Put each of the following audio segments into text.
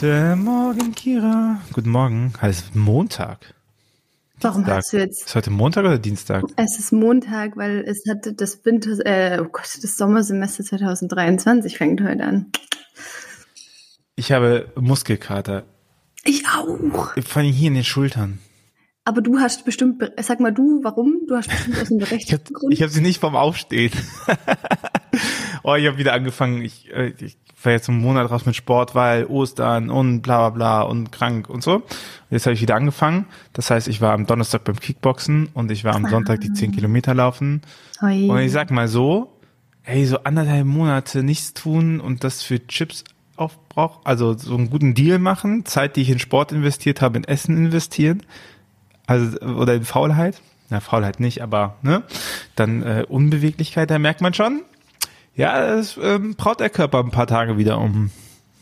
Guten Morgen, Kira. Guten Morgen. Es ist Montag. Warum Dienstag. hast du jetzt? Ist heute Montag oder Dienstag? Es ist Montag, weil es hat das Winter, äh, oh Gott, das Sommersemester 2023 fängt heute an. Ich habe Muskelkater. Ich auch. Vor allem hier in den Schultern. Aber du hast bestimmt, be- sag mal du, warum? Du hast bestimmt aus einem Ich habe berechtigten Grund. ich hab sie nicht vom Aufstehen. oh, ich habe wieder angefangen. Ich, äh, ich war jetzt einen Monat raus mit Sport, weil Ostern und bla bla bla und krank und so. Und jetzt habe ich wieder angefangen. Das heißt, ich war am Donnerstag beim Kickboxen und ich war am Sonntag die 10 Kilometer laufen. Hui. Und ich sag mal so, hey, so anderthalb Monate nichts tun und das für Chips aufbraucht, also so einen guten Deal machen, Zeit, die ich in Sport investiert habe, in Essen investieren, also oder in Faulheit, na Faulheit nicht, aber ne, dann äh, Unbeweglichkeit, da merkt man schon, ja, es ähm, braucht der Körper ein paar Tage wieder, um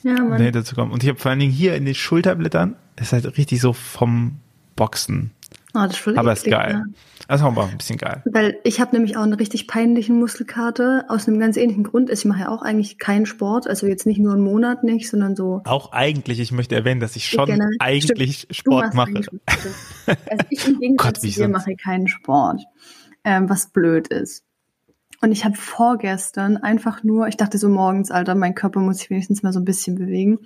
ja, Mann. dahinter zu kommen. Und ich habe vor allen Dingen hier in den Schulterblättern, ist halt richtig so vom Boxen, Oh, das ist voll aber ist eklig, geil. ja. Das ist aber ein bisschen geil. Weil ich habe nämlich auch einen richtig peinlichen Muskelkater aus einem ganz ähnlichen Grund. Ich mache ja auch eigentlich keinen Sport, also jetzt nicht nur einen Monat nicht, sondern so Auch eigentlich, ich möchte erwähnen, dass ich schon Generell- eigentlich Stimmt, Sport mache. eigentlich. Also ich im Gegensatz Gott, zu dir mache keinen Sport, ähm, was blöd ist. Und ich habe vorgestern einfach nur, ich dachte so morgens, Alter, mein Körper muss sich wenigstens mal so ein bisschen bewegen.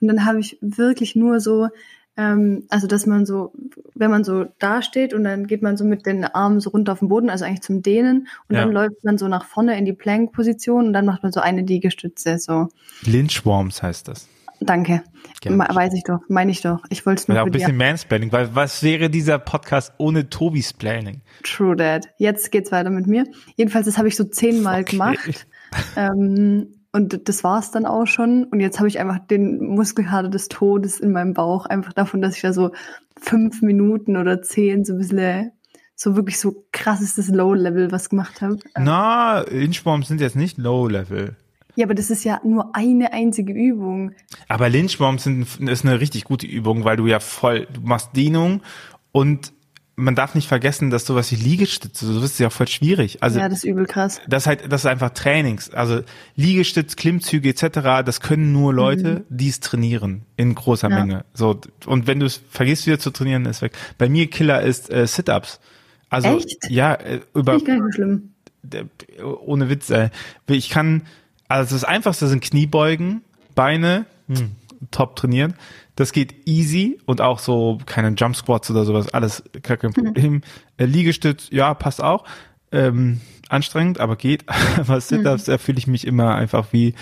Und dann habe ich wirklich nur so, ähm, also dass man so, wenn man so dasteht und dann geht man so mit den Armen so runter auf den Boden, also eigentlich zum Dehnen, und Ja. dann läuft man so nach vorne in die Plank-Position und dann macht man so eine Liegestütze, so. Lynchworms heißt das. Danke. Gerne. Weiß ich doch, meine ich doch. Ich wollte es nur Ja, auch ein bisschen Mansplaining, weil was wäre dieser Podcast ohne Tobis Planning? True that. Jetzt geht's weiter mit mir. Jedenfalls, das habe ich so zehnmal Okay. gemacht. Ähm, und das war's dann auch schon. Und jetzt habe ich einfach den Muskelkater des Todes in meinem Bauch. Einfach davon, dass ich da so fünf Minuten oder zehn so ein bisschen, so wirklich so krassestes Low-Level was gemacht habe. Ähm, Na, Lynchworms sind jetzt nicht Low-Level. Ja, aber das ist ja nur eine einzige Übung. Aber Lynchworms sind, ist eine richtig gute Übung, weil du ja voll, du machst Dehnung und man darf nicht vergessen, dass sowas wie Liegestütze, so ist ja voll schwierig. Also ja, das ist übel krass. das ist halt, das ist einfach Trainings. Also Liegestütz, Klimmzüge etc. Das können nur Leute, die es trainieren in großer Ja. Menge. So und wenn du es vergisst wieder zu trainieren, ist weg. Bei mir Killer ist äh, Sit-ups. Also Echt? ja äh, über ich gar nicht so schlimm. der- ohne Witz. Äh, ich kann also das Einfachste sind Kniebeugen, Beine, hm, top trainieren. Das geht easy und auch so keine Jump Squats oder sowas, alles gar kein Problem. Äh, Liegestütz, ja, passt auch. Ähm, anstrengend, aber geht. Aber Sit-ups, da fühle ich mich immer einfach wie,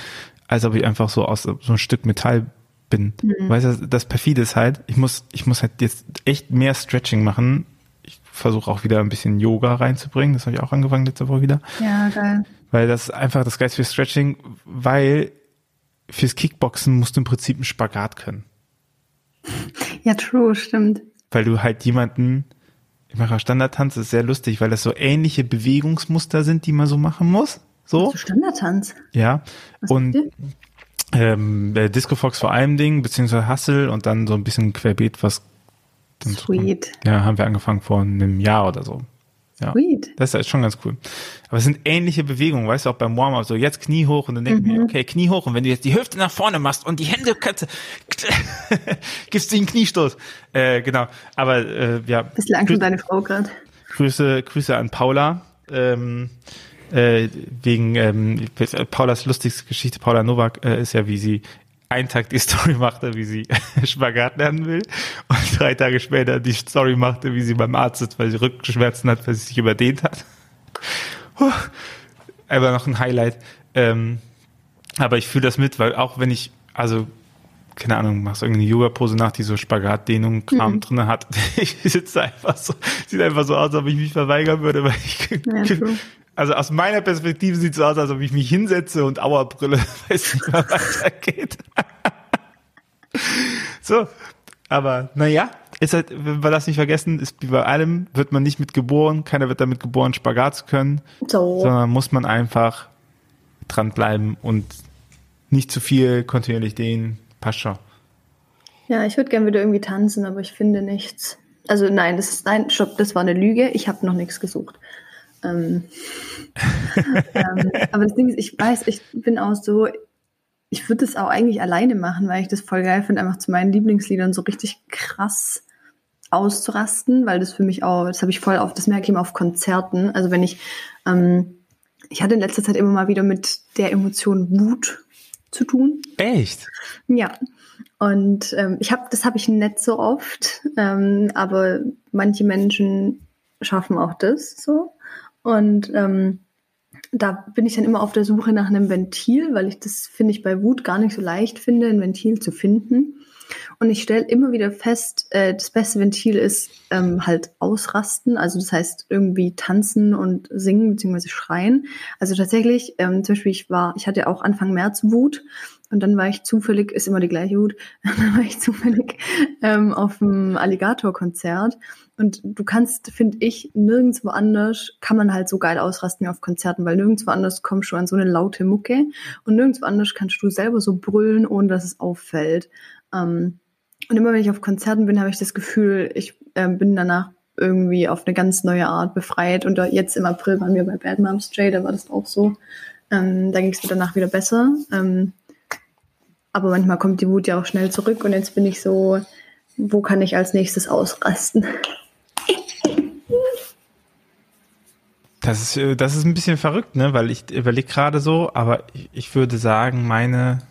als ob ich einfach so aus so ein Stück Metall bin. Weißt du, das perfide ist halt, ich muss, ich muss halt jetzt echt mehr Stretching machen. Ich versuche auch wieder ein bisschen Yoga reinzubringen. Das habe ich auch angefangen letzte Woche wieder. Ja, geil. Weil das ist einfach das Geist für Stretching, weil fürs Kickboxen musst du im Prinzip einen Spagat können. Ja, true, stimmt. Weil du halt jemanden, ich mache auch Standardtanz, ist sehr lustig, weil das so ähnliche Bewegungsmuster sind, die man so machen muss. So, Standardtanz. ja. Was Und ähm, äh, Disco Fox vor allem Ding, beziehungsweise Hustle und dann so ein bisschen querbeet, was so- Sweet. ja, haben wir angefangen vor einem Jahr oder so. Ja. Sweet. Das ist schon ganz cool. Aber es sind ähnliche Bewegungen, weißt du, auch beim Warm-up, so jetzt Knie hoch und dann denke ich mir, okay, Knie hoch und wenn du jetzt die Hüfte nach vorne machst und die Hände kannst, gibst du einen Kniestoß. Äh, genau. Aber äh, ja, Bisschen Angst um deine Frau gerade. Grüße, Grüße an Paula. Ähm, äh, wegen ähm, Paulas lustigste Geschichte, Paula Nowak, äh, ist ja, wie sie einen Tag die Story machte, wie sie Spagat lernen will und drei Tage später die Story machte, wie sie beim Arzt sitzt, weil sie Rückenschmerzen hat, weil sie sich überdehnt hat. Puh. Einfach noch ein Highlight. Ähm, aber ich fühle das mit, weil auch wenn ich, also keine Ahnung, machst irgendeine Yoga-Pose nach, die so Spagatdehnung Kram drinne hat. Ich sitze einfach so, sieht einfach so aus, als ob ich mich verweigern würde, weil ich, Ja. Also aus meiner Perspektive sieht es so aus, als ob ich mich hinsetze und Auerbrille, weil es nicht mehr weitergeht. so, aber naja, ist halt, wenn wir das nicht vergessen, ist wie bei allem, wird man nicht mit geboren, keiner wird damit geboren, Spagat zu können, So. sondern muss man einfach dranbleiben und nicht zu viel kontinuierlich den Pascha. Ja, ich würde gerne wieder irgendwie tanzen, aber ich finde nichts. Also nein, das ist nein, stopp, das war eine Lüge. Ich habe noch nichts gesucht. Ähm, ähm, aber das Ding ist, ich weiß, ich bin auch so, ich würde das auch eigentlich alleine machen, weil ich das voll geil finde, einfach zu meinen Lieblingsliedern so richtig krass auszurasten, weil das für mich auch, das habe ich voll auf, das merke ich immer auf Konzerten. Also wenn ich, ähm, ich hatte in letzter Zeit immer mal wieder mit der Emotion Wut zu tun. Echt? Ja. Und ähm, ich habe, das habe ich nicht so oft, ähm, aber manche Menschen schaffen auch das so. Und ähm, da bin ich dann immer auf der Suche nach einem Ventil, weil ich das finde ich bei Wut gar nicht so leicht finde, ein Ventil zu finden. Und ich stelle immer wieder fest, äh, das beste Ventil ist ähm, halt ausrasten, also das heißt irgendwie tanzen und singen bzw. schreien. Also tatsächlich, ähm, zum Beispiel ich war, ich hatte auch Anfang März Wut und dann war ich zufällig, ist immer die gleiche Wut, dann war ich zufällig ähm, auf dem Alligator-Konzert und du kannst, finde ich, nirgendwo anders kann man halt so geil ausrasten wie auf Konzerten, weil nirgendwo anders kommst du an so eine laute Mucke und nirgendwo anders kannst du selber so brüllen, ohne dass es auffällt. Ähm, und immer wenn ich auf Konzerten bin, habe ich das Gefühl, ich äh, bin danach irgendwie auf eine ganz neue Art befreit. Und jetzt im April waren wir bei Bad Moms J, da war das auch so. Ähm, da ging es mir danach wieder besser. Ähm, aber manchmal kommt die Wut ja auch schnell zurück und jetzt bin ich so, wo kann ich als nächstes ausrasten? Das ist, äh, das ist ein bisschen verrückt, ne? Weil ich überlege gerade so, aber ich, ich würde sagen, meine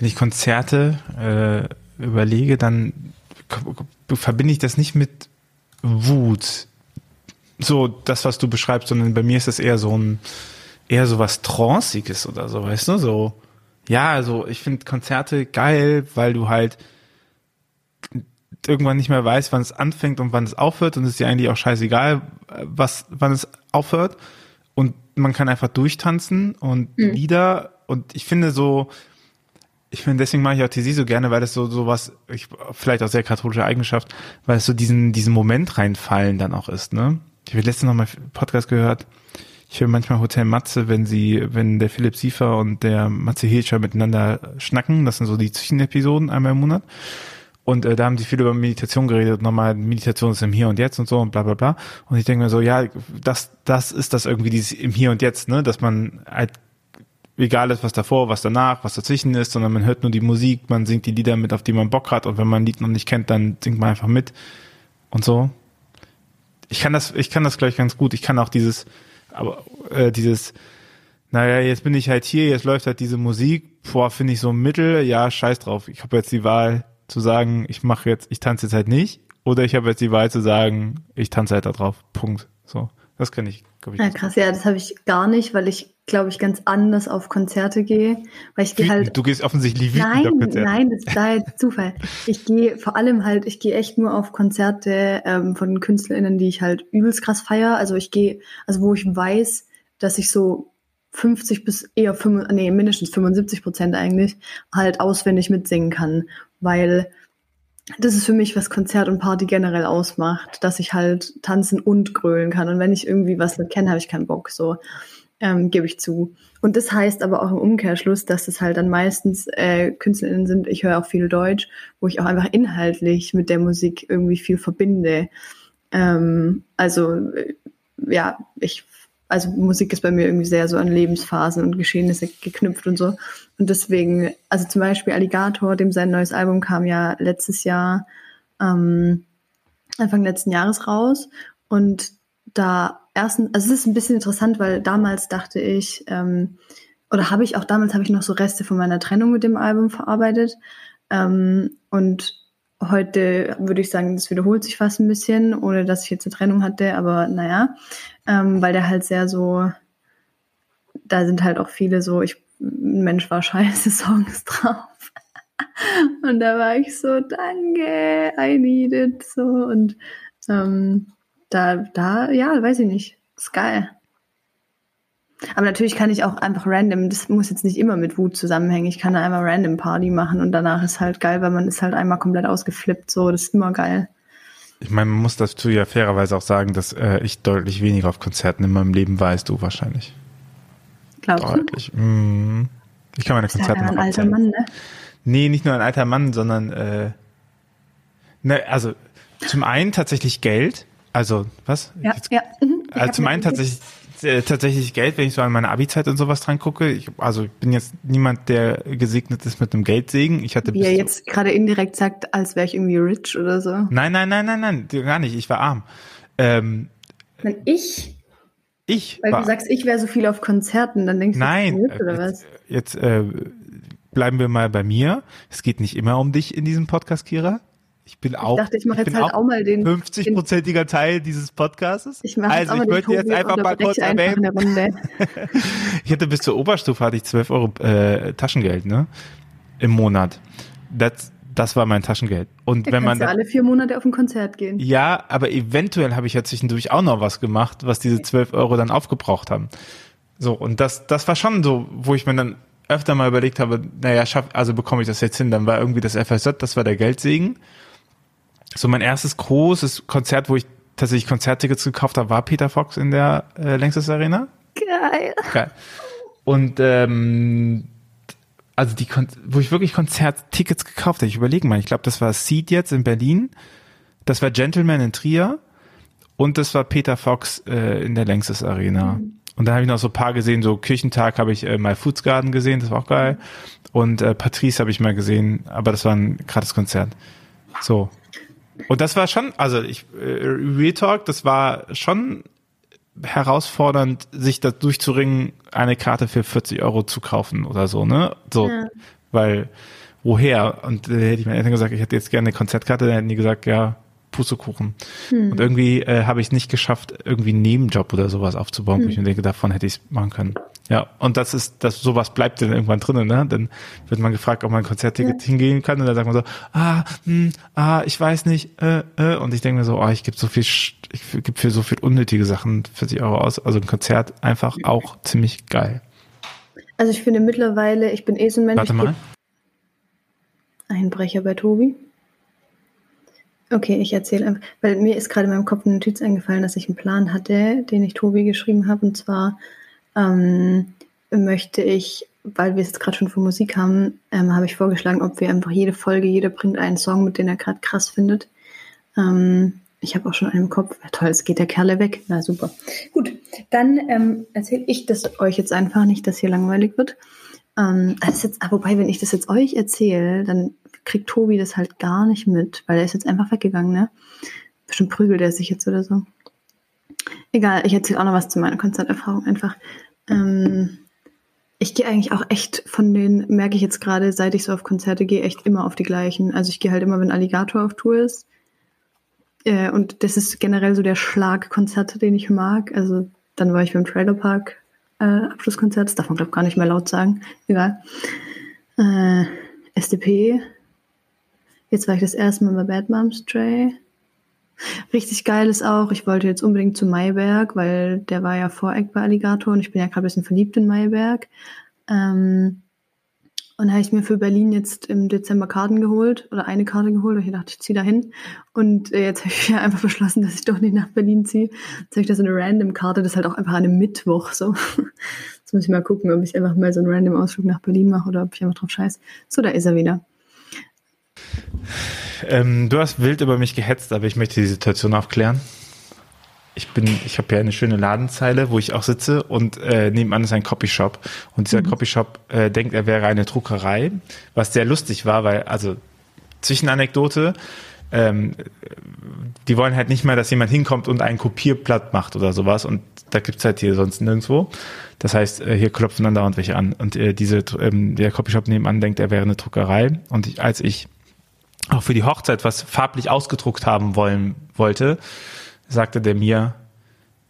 wenn ich Konzerte äh, überlege, dann verbinde ich das nicht mit Wut. So das, was du beschreibst, sondern bei mir ist das eher so ein, eher so was Tranciges oder so, weißt du? So, ja, also ich finde Konzerte geil, weil du halt irgendwann nicht mehr weißt, wann es anfängt und wann es aufhört und es ist ja eigentlich auch scheißegal, was, wann es aufhört und man kann einfach durchtanzen und mhm. Lieder und ich finde so, ich finde, deswegen mache ich auch TC so gerne, weil das so, so was, ich, vielleicht auch sehr katholische Eigenschaft, weil es so diesen, diesen Moment reinfallen dann auch ist, ne? Ich habe letztens noch mal Podcast gehört. Ich höre manchmal Hotel Matze, wenn sie, wenn der Philipp Siefer und der Matze Hilscher miteinander schnacken. Das sind so die Zwischenepisoden einmal im Monat. Und äh, da haben sie viel über Meditation geredet, nochmal Meditation ist im Hier und Jetzt und so und bla bla bla. Und ich denke mir so, ja, das, das ist das irgendwie dieses im Hier und Jetzt, ne? Dass man halt egal ist, was davor, was danach, was dazwischen ist, sondern man hört nur die Musik, man singt die Lieder mit, auf die man Bock hat und wenn man ein Lied noch nicht kennt, dann singt man einfach mit und so. Ich kann das, ich kann das gleich ganz gut. Ich kann auch dieses, aber äh, dieses, naja, jetzt bin ich halt hier, jetzt läuft halt diese Musik, boah, finde ich so mittel, ja, scheiß drauf. Ich habe jetzt die Wahl zu sagen, ich mache jetzt, ich tanze jetzt halt nicht, oder ich habe jetzt die Wahl zu sagen, ich tanze halt da drauf. Punkt. So, das kann ich. Ich, ja, krass, ja, das habe ich gar nicht, weil ich glaube ich, ganz anders auf Konzerte gehe. Weil ich gehe halt. Du gehst offensichtlich wütend nein, auf Konzerte. Nein, das ist da jetzt Zufall. Ich gehe vor allem halt, ich gehe echt nur auf Konzerte ähm, von KünstlerInnen, die ich halt übelst krass feier. Also ich gehe, also wo ich weiß, dass ich so 50 bis eher 5, nee, mindestens 75 Prozent eigentlich halt auswendig mitsingen kann. Weil das ist für mich, was Konzert und Party generell ausmacht, dass ich halt tanzen und grölen kann. Und wenn ich irgendwie was nicht kenne, habe ich keinen Bock. So ähm, gebe ich zu. Und das heißt aber auch im Umkehrschluss, dass es halt dann meistens äh, KünstlerInnen sind, ich höre auch viel Deutsch, wo ich auch einfach inhaltlich mit der Musik irgendwie viel verbinde. Ähm, also äh, ja, ich, also Musik ist bei mir irgendwie sehr so an Lebensphasen und Geschehnisse geknüpft und so. Und deswegen, also zum Beispiel Alligator, dem sein neues Album kam ja letztes Jahr, ähm, Anfang letzten Jahres raus. Und da erstens, also es ist ein bisschen interessant, weil damals dachte ich, ähm, oder habe ich auch damals habe ich noch so Reste von meiner Trennung mit dem Album verarbeitet. Ähm, und heute würde ich sagen, das wiederholt sich fast ein bisschen, ohne dass ich jetzt eine Trennung hatte, aber naja, ähm, weil der halt sehr so, da sind halt auch viele so, ich, Mensch war scheiße Songs drauf. und da war ich so, danke, I need it, so und ähm, da, da, ja, weiß ich nicht. Ist geil. Aber natürlich kann ich auch einfach random, das muss jetzt nicht immer mit Wut zusammenhängen. Ich kann da einmal random Party machen und danach ist halt geil, weil man ist halt einmal komplett ausgeflippt. So, das ist immer geil. Ich meine, man muss dazu ja fairerweise auch sagen, dass äh, ich deutlich weniger auf Konzerten in meinem Leben war als du wahrscheinlich. Glaubst deutlich. du? Mm. Ich kann meine Konzerte ja ein alter Mann, ne? Nee, nicht nur ein alter Mann, sondern äh, ne, also zum einen tatsächlich Geld. Also, was? Ja, Jetzt, ja. Mhm. Also zum einen tatsächlich, äh, tatsächlich Geld, wenn ich so an meine Abi-Zeit und sowas dran gucke. Ich, also ich bin jetzt niemand, der gesegnet ist mit einem Geldsegen. Ich hatte Wie er jetzt gerade indirekt sagt, als wäre ich irgendwie rich oder so. Nein, nein, nein, nein, nein, gar nicht. Ich war arm. Ähm, Wenn ich, ich weil war, du sagst, ich wäre so viel auf Konzerten, dann denkst du, nein, bin rich oder äh, was? jetzt, jetzt äh, bleiben wir mal bei mir. Es geht nicht immer um dich in diesem Podcast, Kira. Ich bin auch, Ich dachte, ich mache jetzt halt auch mal den, 50-prozentiger Teil dieses Podcasts. ich mache also jetzt auch mal ich möchte jetzt einfach mal kurz erwähnen. Ich hatte bis zur Oberstufe hatte ich 12 Euro äh, Taschengeld, ne? Im Monat. Das, das war mein Taschengeld. Und Da wenn man dann, alle vier Monate auf ein Konzert gehen. ja, aber eventuell habe ich ja zwischendurch auch noch was gemacht, was diese 12 Euro dann aufgebraucht haben. So, und das, das war schon so, wo ich mir dann öfter mal überlegt habe, naja, schaff, also bekomme ich das jetzt hin. Dann war irgendwie das FSJ, das war der Geldsegen. So mein erstes großes Konzert, wo ich tatsächlich Konzerttickets gekauft habe, war Peter Fox in der äh, Längstes Arena. Geil. Geil. Und ähm, also die, Kon wo ich wirklich Konzerttickets gekauft habe, ich überlege mal, ich glaube, das war Seed jetzt in Berlin, das war Gentleman in Trier und das war Peter Fox äh, in der Längstes Arena. Und da habe ich noch so ein paar gesehen, so Kirchentag habe ich äh, mal Foods Garden gesehen, das war auch geil. Und äh, Patrice habe ich mal gesehen, aber das war ein gratis Konzert. So. Und das war schon, also ich, äh, Real Talk, das war schon herausfordernd, sich da durchzuringen, eine Karte für 40 Euro zu kaufen oder so, ne? So, Ja. weil woher? Und äh, hätte ich meinen Eltern gesagt, ich hätte jetzt gerne eine Konzertkarte, dann hätten die gesagt, ja, Pustekuchen. Und irgendwie äh, habe ich es nicht geschafft, irgendwie einen Nebenjob oder sowas aufzubauen, wo ich mir denke, davon hätte ich es machen können. Ja, und das ist, das sowas bleibt dann irgendwann drinnen, ne? Dann wird man gefragt, ob man ein Konzertticket hingehen kann und dann sagt man so, ah, hm, ah, ich weiß nicht, äh, äh, und ich denke mir so, oh, ich gebe so viel, ich gebe für so viel unnötige Sachen 40 Euro aus. Also ein Konzert einfach auch ziemlich geil. Also ich finde mittlerweile, ich bin eh so ein Mensch. Warte mal. Einbrecher bei Tobi. Okay, ich erzähle einfach, weil mir ist gerade in meinem Kopf eine Notiz eingefallen, dass ich einen Plan hatte, den ich Tobi geschrieben habe. Und zwar ähm, möchte ich, weil wir es jetzt gerade schon von Musik haben, ähm, habe ich vorgeschlagen, ob wir einfach jede Folge, jeder bringt einen Song, mit dem er gerade krass findet. Ähm, ich habe auch schon einen im Kopf. Ja, toll, es geht der Kerle weg. Na super. Gut, dann ähm, erzähle ich das euch jetzt einfach nicht, dass hier langweilig wird. Ähm, ist jetzt, ah, wobei, wenn ich das jetzt euch erzähle, dann kriegt Tobi das halt gar nicht mit, weil er ist jetzt einfach weggegangen, ne? Bestimmt prügelt er sich jetzt oder so. Egal, ich erzähle auch noch was zu meiner Konzerterfahrung einfach. Ähm, ich gehe eigentlich auch echt von den, merke ich jetzt gerade, seit ich so auf Konzerte gehe, echt immer auf die gleichen. Also ich gehe halt immer, wenn Alligator auf Tour ist. Äh, und das ist generell so der Schlagkonzert, den ich mag. Also dann war ich beim Trailer Park äh, Abschlusskonzert. Das darf man, glaube ich, gar nicht mehr laut sagen. Egal. Äh, SDP. Jetzt war ich das erste Mal bei Bad Moms Stray. Richtig geil ist auch, ich wollte jetzt unbedingt zu Mayberg, weil der war ja Voreck bei Alligator und ich bin ja gerade ein bisschen verliebt in Mayberg. Ähm, und da habe ich mir für Berlin jetzt im Dezember Karten geholt oder eine Karte geholt, weil ich dachte, ich ziehe da hin. Und äh, jetzt habe ich mir einfach beschlossen, dass ich doch nicht nach Berlin ziehe. Jetzt habe ich da so eine Random-Karte, das ist halt auch einfach an einem Mittwoch so. Jetzt muss ich mal gucken, ob ich einfach mal so einen Random-Ausflug nach Berlin mache oder ob ich einfach drauf scheiß. So, da ist er wieder. Ähm, du hast wild über mich gehetzt, aber ich möchte die Situation aufklären. Ich bin, ich habe ja eine schöne Ladenzeile, wo ich auch sitze und äh, nebenan ist ein Copyshop. Und dieser Copyshop äh, denkt, er wäre eine Druckerei, was sehr lustig war, weil also Zwischenanekdote, ähm, die wollen halt nicht mehr, dass jemand hinkommt und ein Kopierblatt macht oder sowas. Und da gibt's halt hier sonst nirgendwo. Das heißt, äh, hier klopfen dann dauernd welche an. Und äh, diese ähm, der Copyshop nebenan denkt, er wäre eine Druckerei. Und ich, als ich auch für die Hochzeit was farblich ausgedruckt haben wollen wollte, sagte der mir,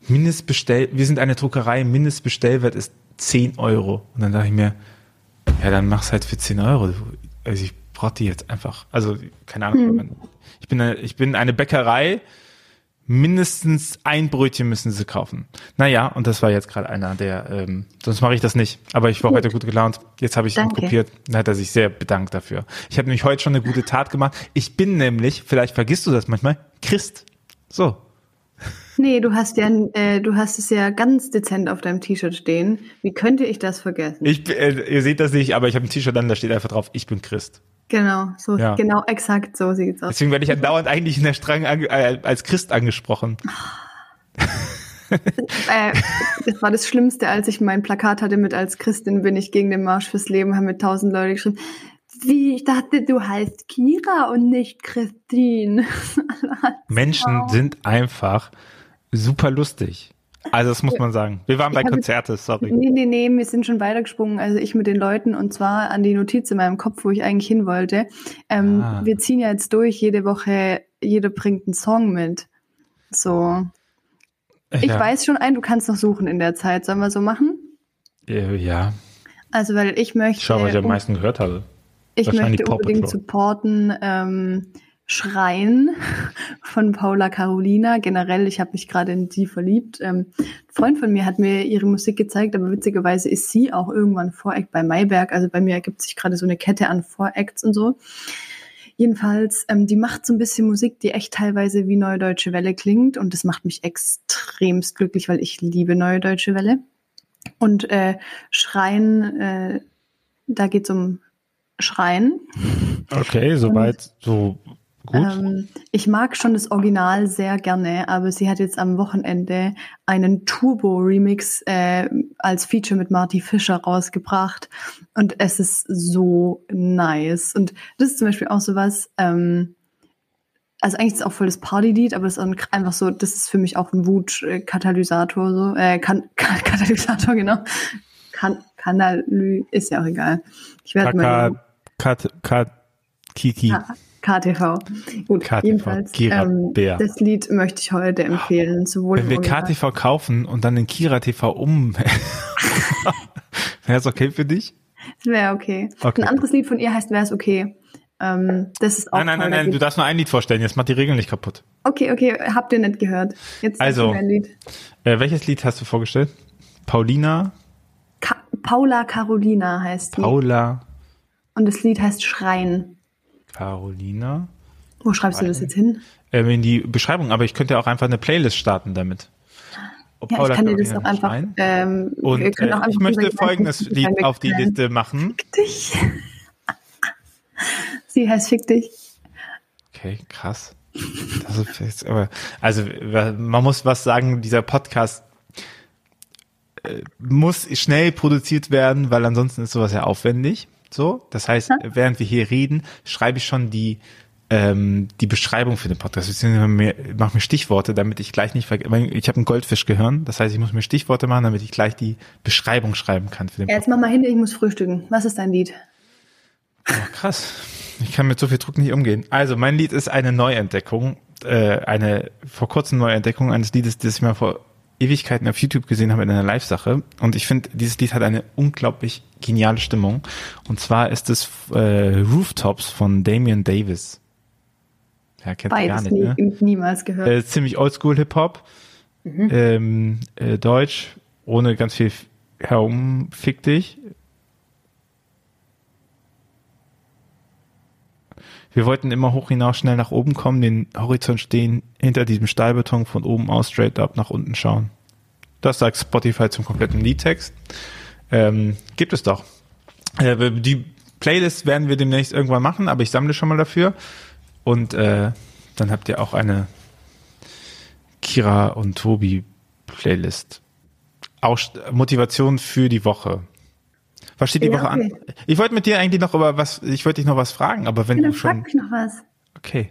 Mindestbestell, wir sind eine Druckerei, Mindestbestellwert ist 10 Euro. Und dann dachte ich mir, ja, dann mach's halt für 10 Euro. Also ich brauche die jetzt einfach. Also, keine Ahnung. Ich, bin eine, ich bin eine Bäckerei, mindestens ein Brötchen müssen sie kaufen. Naja, und das war jetzt gerade einer der, ähm, sonst mache ich das nicht. Aber ich war Gut. heute gut gelaunt. Jetzt habe ich ihn kopiert. Dann hat er sich sehr bedankt dafür. Ich habe nämlich heute schon eine gute Tat gemacht. Ich bin nämlich, vielleicht vergisst du das manchmal, Christ. So. Nee, du hast ja, äh, du hast es ja ganz dezent auf deinem T-Shirt stehen. Wie könnte ich das vergessen? Ich, äh, ihr seht das nicht, aber ich habe ein T-Shirt an, da steht einfach drauf, ich bin Christ. Genau, so, Ja. genau, exakt so sieht's aus. Deswegen werde ich andauernd eigentlich in der Strang äh, als Christ angesprochen. äh, das war das Schlimmste, als ich mein Plakat hatte mit als Christin bin ich gegen den Marsch fürs Leben, haben mit tausend Leute geschrieben. Wie, ich dachte, du heißt Kira und nicht Christine. Menschen sind einfach super lustig. Also das muss man sagen. Wir waren bei Konzerte, sorry. Nee, nee, nee, wir sind schon weitergesprungen. Also ich mit den Leuten und zwar an die Notiz in meinem Kopf, wo ich eigentlich hin wollte. Ähm, ah. Wir ziehen ja jetzt durch, jede Woche, jeder bringt einen Song mit. So. Ich ja. weiß schon ein, du kannst noch suchen in der Zeit. Sollen wir so machen? Äh, ja. Also, weil ich möchte. Schau, was ich am meisten gehört habe. Ich möchte unbedingt supporten. Ähm, Schreien von Paula Carolina. Generell, ich habe mich gerade in sie verliebt. Ähm, ein Freund von mir hat mir ihre Musik gezeigt, aber witzigerweise ist sie auch irgendwann Voreck bei Mayberg. Also bei mir ergibt sich gerade so eine Kette an Voracts und so. Jedenfalls, ähm, die macht so ein bisschen Musik, die echt teilweise wie Neue Deutsche Welle klingt und das macht mich extremst glücklich, weil ich liebe Neue Deutsche Welle. Und äh, Schreien, äh, da geht's um Schreien. Okay, soweit so ähm, ich mag schon das Original sehr gerne, aber sie hat jetzt am Wochenende einen Turbo-Remix äh, als Feature mit Marty Fischer rausgebracht und es ist so nice. Und das ist zum Beispiel auch sowas, ähm, also eigentlich ist es auch voll das Party-Lied, aber es ist einfach so, das ist für mich auch ein Wut-Katalysator, so, äh, kan Katalysator, genau. Kan Kanalü, ist ja auch egal. Ich werde mal. Kat, Kat, Kiki. Ja. KTV. Gut, KTV, jedenfalls. Kira ähm, Bär. Das Lied möchte ich heute empfehlen. Sowohl Wenn wir KTV kaufen und dann den Kira TV um, wäre es okay für dich? Das wäre okay. okay. Ein anderes Lied von ihr heißt Wäre es okay. Ähm, das ist auch nein, nein, nein, nein, du darfst nur ein Lied vorstellen. Jetzt macht die Regel nicht kaputt. Okay, okay, habt ihr nicht gehört. Jetzt also, ein Lied. Äh, welches Lied hast du vorgestellt? Paulina? Ka Paula Carolina heißt die. Paula. Und das Lied heißt Schreien. Carolina. Wo schreibst du das jetzt hin? Ähm, in die Beschreibung, aber ich könnte auch einfach eine Playlist starten damit. Ob ja, Paula ich kann dir das auch einfach. Ähm, Und äh, auch einfach ich möchte folgendes Lied auf die Liste machen. Fick dich. Sie heißt Fick dich. Okay, krass. Jetzt, aber, also man muss was sagen, dieser Podcast äh, muss schnell produziert werden, weil ansonsten ist sowas ja aufwendig. So, das heißt, während wir hier reden, schreibe ich schon die ähm, die Beschreibung für den Podcast. Ich mache mir Stichworte, damit ich gleich nicht vergesse. Ich habe ein Goldfischgehirn, das heißt, ich muss mir Stichworte machen, damit ich gleich die Beschreibung schreiben kann für den ja, Jetzt mach mal hin, ich muss frühstücken. Was ist dein Lied? Oh, krass. Ich kann mit so viel Druck nicht umgehen. Also, mein Lied ist eine Neuentdeckung, äh, eine vor kurzem Neuentdeckung eines Liedes, das ich mal vor Ewigkeiten auf YouTube gesehen habe in einer Live-Sache. Und ich finde, dieses Lied hat eine unglaublich geniale Stimmung. Und zwar ist es äh, Rooftops von Damian Davis. Ja, kennt Beides gar nicht, nie, ne? niemals gehört. Äh, ziemlich oldschool Hip-Hop. Mhm. Ähm, äh, Deutsch, ohne ganz viel herum, fick dich. Wir wollten immer hoch hinaus schnell nach oben kommen, den Horizont stehen, hinter diesem Stahlbeton von oben aus straight up nach unten schauen. Das sagt Spotify zum kompletten Liedtext. Ähm, gibt es doch. Äh, die Playlist werden wir demnächst irgendwann machen, aber ich sammle schon mal dafür. Und äh, dann habt ihr auch eine Kira und Tobi Playlist. Auch Motivation für die Woche. Was steht die ja, Woche okay. an? Ich wollte mit dir eigentlich noch über was, ich wollte dich noch was fragen, aber wenn ja, du schon. Frag mich noch was. Okay.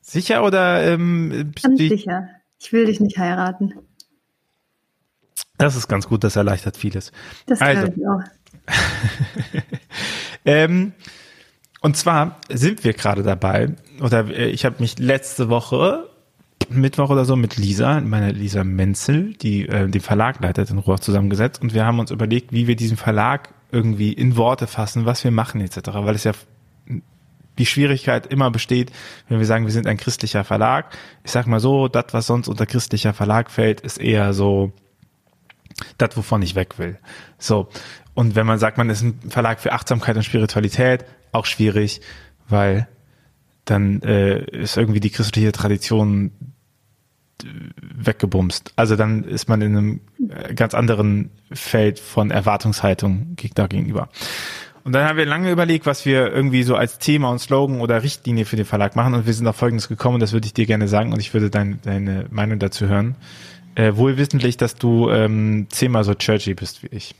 Sicher oder ähm, Ganz sicher. Ich will dich nicht heiraten. Das ist ganz gut, das erleichtert vieles. Das also. ich auch. ähm, und zwar sind wir gerade dabei, oder äh, ich habe mich letzte Woche Mittwoch oder so mit Lisa, meiner Lisa Menzel, die äh, den Verlag leitet in Ruhr, zusammengesetzt und wir haben uns überlegt, wie wir diesen Verlag irgendwie in Worte fassen, was wir machen etc., weil es ja die Schwierigkeit immer besteht, wenn wir sagen, wir sind ein christlicher Verlag. Ich sag mal so, das, was sonst unter christlicher Verlag fällt, ist eher so das, wovon ich weg will. So. Und wenn man sagt, man ist ein Verlag für Achtsamkeit und Spiritualität, auch schwierig, weil dann äh, ist irgendwie die christliche Tradition weggebumst. Also dann ist man in einem äh, ganz anderen Feld von Erwartungshaltung da gegenüber. Und dann haben wir lange überlegt, was wir irgendwie so als Thema und Slogan oder Richtlinie für den Verlag machen. Und wir sind auf Folgendes gekommen, das würde ich dir gerne sagen und ich würde dein, deine Meinung dazu hören. Äh, wohlwissentlich, dass du ähm, zehnmal so churchy bist wie ich.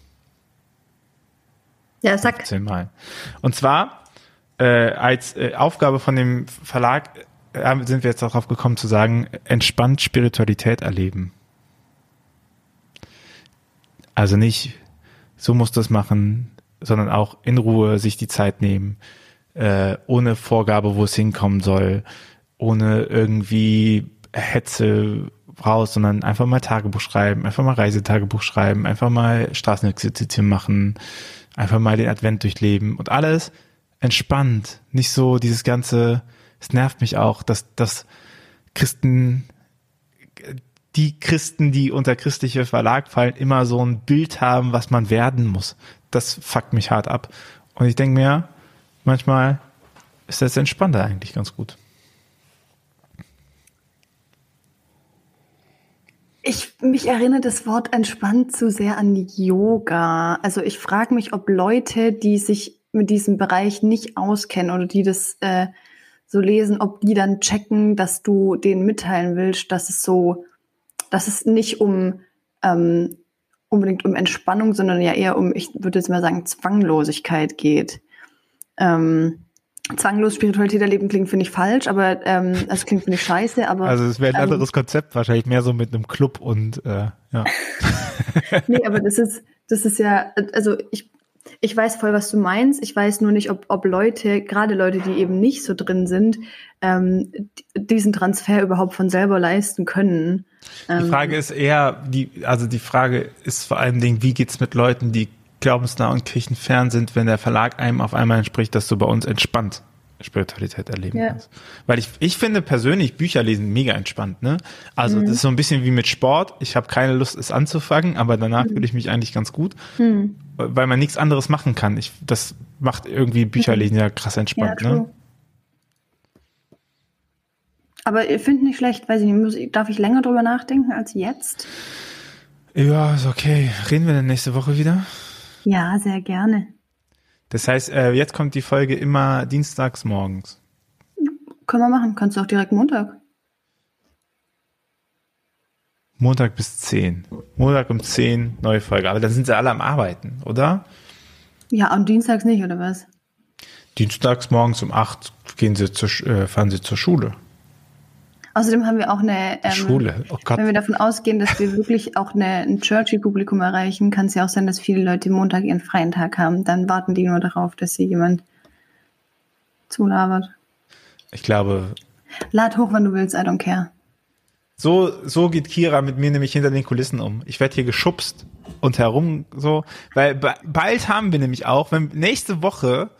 Ja, sag. Zehnmal. Und zwar äh, als äh, Aufgabe von dem Verlag sind wir jetzt darauf gekommen zu sagen, entspannt Spiritualität erleben. Also nicht, so muss das machen, sondern auch in Ruhe sich die Zeit nehmen, äh, ohne Vorgabe, wo es hinkommen soll, ohne irgendwie Hetze raus, sondern einfach mal Tagebuch schreiben, einfach mal Reisetagebuch schreiben, einfach mal Straßenexerzitien machen, einfach mal den Advent durchleben und alles entspannt. Nicht so dieses ganze, es nervt mich auch, dass, dass Christen, die Christen, die unter christliche Verlag fallen, immer so ein Bild haben, was man werden muss. Das fuckt mich hart ab. Und ich denke mir, manchmal ist das entspannter eigentlich ganz gut. Ich mich erinnert das Wort entspannt zu sehr an Yoga. Also ich frage mich, ob Leute, die sich mit diesem Bereich nicht auskennen oder die das äh, so lesen, ob die dann checken, dass du denen mitteilen willst, dass es so, dass es nicht um ähm, unbedingt um Entspannung, sondern ja eher um, ich würde jetzt mal sagen, Zwanglosigkeit geht. Ähm, zwanglos Spiritualität erleben klingt, finde ich, falsch, aber ähm, also klingt, finde ich, scheiße, aber. Also es wäre ein ähm, anderes Konzept, wahrscheinlich mehr so mit einem Club und äh, ja. nee, aber das ist, das ist ja, also ich, ich weiß voll, was du meinst. Ich weiß nur nicht, ob, ob Leute, gerade Leute, die eben nicht so drin sind, ähm, diesen Transfer überhaupt von selber leisten können. Die Ähm, Frage ist eher, die, also die Frage ist vor allen Dingen, wie geht's mit Leuten, die glaubensnah und kirchenfern sind, wenn der Verlag einem auf einmal entspricht, dass du bei uns entspannt Spiritualität erleben Ja. kannst. Weil ich, ich finde persönlich Bücher lesen mega entspannt, ne? Also Mhm. das ist so ein bisschen wie mit Sport. Ich habe keine Lust, es anzufangen, aber danach Mhm. fühle ich mich eigentlich ganz gut, weil man nichts anderes machen kann. Ich, das macht irgendwie ja krass Mhm. ja, entspannt, true. ne? Aber ihr findet nicht schlecht, weiß ich nicht, muss, ich- darf ich länger drüber nachdenken als jetzt? Ja, ist okay. Reden wir dann nächste Woche wieder? Ja, sehr gerne. Das heißt, äh, jetzt kommt die Folge immer dienstags morgens. Können wir machen. Kannst du auch direkt Montag. Montag bis 10. Montag um 10 neue Folge. Aber dann sind sie alle am Arbeiten, oder? Ja, und dienstags nicht, oder was? Dienstags morgens um 8 gehen sie zur, äh, fahren sie zur Schule. Außerdem haben wir auch eine ähm, Schule. Oh Gott. Wenn wir davon ausgehen, dass wir wirklich auch eine, ein Churchy-Publikum erreichen, kann es ja auch sein, dass viele Leute Montag ihren freien Tag haben. Dann warten die nur darauf, dass sie jemand zulabert. Ich glaube, Lad hoch, wenn du willst, I don't care. so, so geht Kira mit mir nämlich hinter den Kulissen um. Ich werde hier geschubst und herum so, weil ba- bald haben wir nämlich auch, wenn nächste Woche,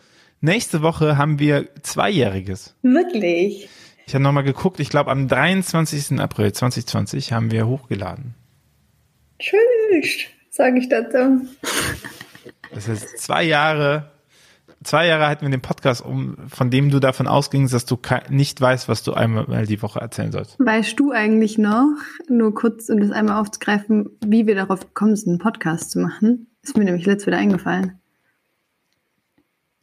nächste Woche haben wir Zweijähriges. Wirklich? Ich habe nochmal geguckt, ich glaube am 23. April 2020 haben wir hochgeladen. Tschüss, sage ich dazu. Das heißt, zwei Jahre, zwei Jahre hatten wir den Podcast um, von dem du davon ausgingst, dass du nicht weißt, was du einmal die Woche erzählen sollst. Weißt du eigentlich noch, nur kurz, um das einmal aufzugreifen, wie wir darauf gekommen sind, einen Podcast zu machen? Ist mir nämlich letztes wieder eingefallen.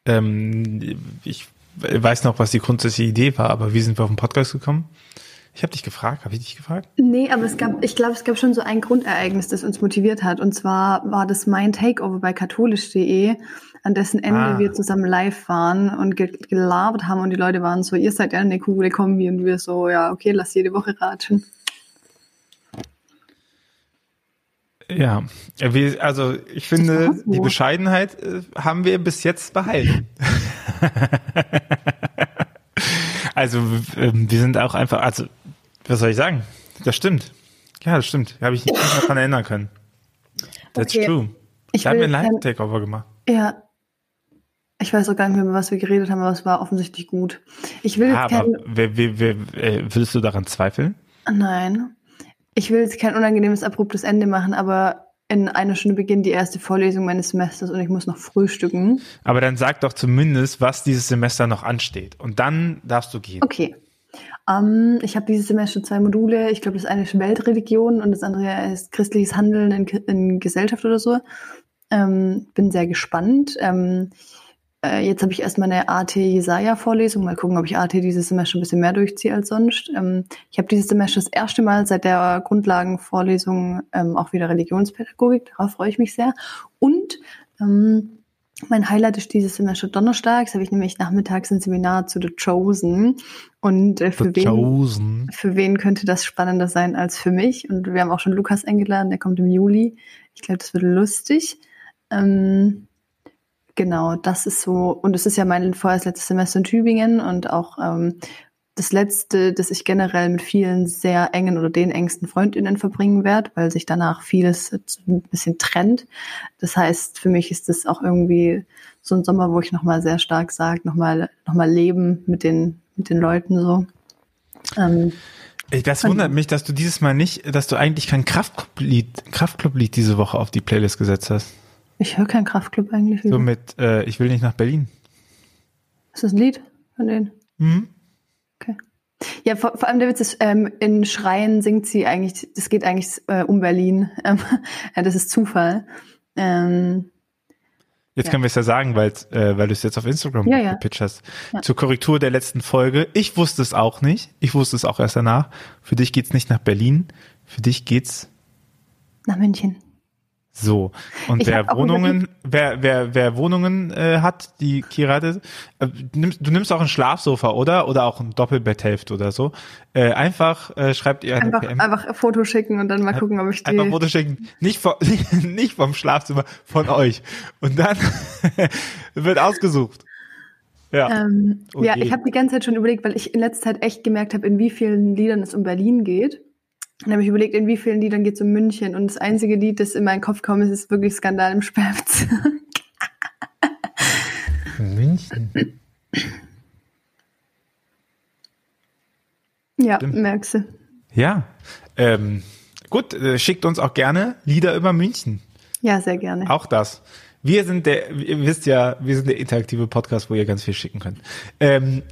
Ähm, ich weiß noch, was die grundsätzliche Idee war, aber wie sind wir auf den Podcast gekommen? Ich habe dich gefragt, habe ich dich gefragt? Nee, aber es gab, ich glaube, es gab schon so ein Grundereignis, das uns motiviert hat. Und zwar war das mein Takeover bei katholisch.de, an dessen Ende Ah. wir zusammen live waren und ge gelabert haben und die Leute waren so, ihr seid ja eine coole Kombi und wir so, ja, okay, lass jede Woche ratschen. Ja, also ich finde, die Bescheidenheit äh, haben wir bis jetzt behalten. also ähm, wir sind auch einfach, also was soll ich sagen? Das stimmt. Ja, das stimmt. Habe ich nicht mehr daran erinnern können. That's Okay. true. Ich da haben wir will ein kein- Live-Takeover gemacht. Ja. Ich weiß auch gar nicht mehr, über was wir geredet haben, aber es war offensichtlich gut. Ich will jetzt Ah, aber wer, wer, wer, äh, würdest du daran zweifeln? nein. Ich will jetzt kein unangenehmes, abruptes Ende machen, aber in einer Stunde beginnt die erste Vorlesung meines Semesters und ich muss noch frühstücken. Aber dann sag doch zumindest, was dieses Semester noch ansteht. Und dann darfst du gehen. Okay. Ähm, ich habe dieses Semester zwei Module. Ich glaube, das eine ist Weltreligion und das andere ist christliches Handeln in, in Gesellschaft oder so. Ähm, bin sehr gespannt. Ähm, äh, jetzt habe ich erstmal eine AT Jesaja-Vorlesung. Mal gucken, ob ich AT dieses Semester ein bisschen mehr durchziehe als sonst. Ähm, ich habe dieses Semester das erste Mal seit der Grundlagenvorlesung ähm, auch wieder Religionspädagogik. Darauf freue ich mich sehr. Und ähm, mein Highlight ist dieses Semester Donnerstags, habe ich nämlich nachmittags ein Seminar zu The Chosen. Und äh, für, The wen, Chosen. für wen könnte das spannender sein als für mich? Und wir haben auch schon Lukas eingeladen, der kommt im Juli. Ich glaube, das wird lustig. Ähm, genau, das ist so. Und es ist ja mein vorerst letztes Semester in Tübingen und auch ähm, das letzte, das ich generell mit vielen sehr engen oder den engsten Freundinnen verbringen werde, weil sich danach vieles ein bisschen trennt. Das heißt, für mich ist das auch irgendwie so ein Sommer, wo ich nochmal sehr stark sage, nochmal noch mal leben mit den, mit den Leuten so. Ähm, Ey, Das wundert mich, dass du dieses Mal nicht, dass du eigentlich kein Kraftclub-Lied Kraftclub diese Woche auf die Playlist gesetzt hast. Ich höre keinen Kraftclub eigentlich. So mit äh, Ich will nicht nach Berlin. ist das ein Lied von denen? Mhm. Okay. Ja, vor, vor allem der Witz ist, ähm, in Schreien singt sie eigentlich, das geht eigentlich äh, um Berlin. Ähm, ja, das ist Zufall. Ähm, Jetzt Ja. können wir es ja sagen, weil, äh, weil du es jetzt auf Instagram Ja, ja. gepitcht hast. Ja. Zur Korrektur der letzten Folge. Ich wusste es auch nicht. Ich wusste es auch erst danach. Für dich geht's nicht nach Berlin. Für dich geht's nach München. So. Und Ich wer Wohnungen, wer, wer, wer Wohnungen äh, hat, die Kira hatte, äh, nimmst, du nimmst auch ein Schlafsofa, oder? Oder auch ein Doppelbetthälfte oder so. Äh, einfach äh, schreibt ihr eine Einfach, PM. einfach ein Foto schicken und dann mal gucken, ob ich die. Einfach Foto schicken. Nicht, vom, nicht vom Schlafzimmer, von euch. Und dann wird ausgesucht. Ja. Ähm, Oh ja, ich habe die ganze Zeit schon überlegt, weil ich in letzter Zeit echt gemerkt habe, in wie vielen Liedern es um Berlin geht. Dann habe ich überlegt, in wie vielen Liedern geht es um München. Und das einzige Lied, das in meinen Kopf kommt, ist, ist wirklich Skandal im Sperrbezirk. München. ja, Stimmt. merkst du. Ja. Ähm, gut, äh, schickt uns auch gerne Lieder über München. Ja, sehr gerne. Auch das. Wir sind der, ihr wisst ja, wir sind der interaktive Podcast, wo ihr ganz viel schicken könnt. Ähm,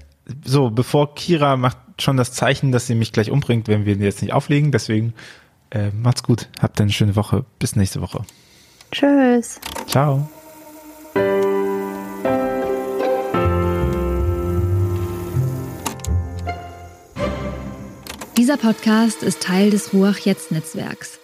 so, bevor Kira macht schon das Zeichen, dass sie mich gleich umbringt, wenn wir jetzt nicht auflegen. Deswegen äh, macht's gut. Habt eine schöne Woche. Bis nächste Woche. Tschüss. Ciao. Dieser Podcast ist Teil des Ruach Jetzt Netzwerks.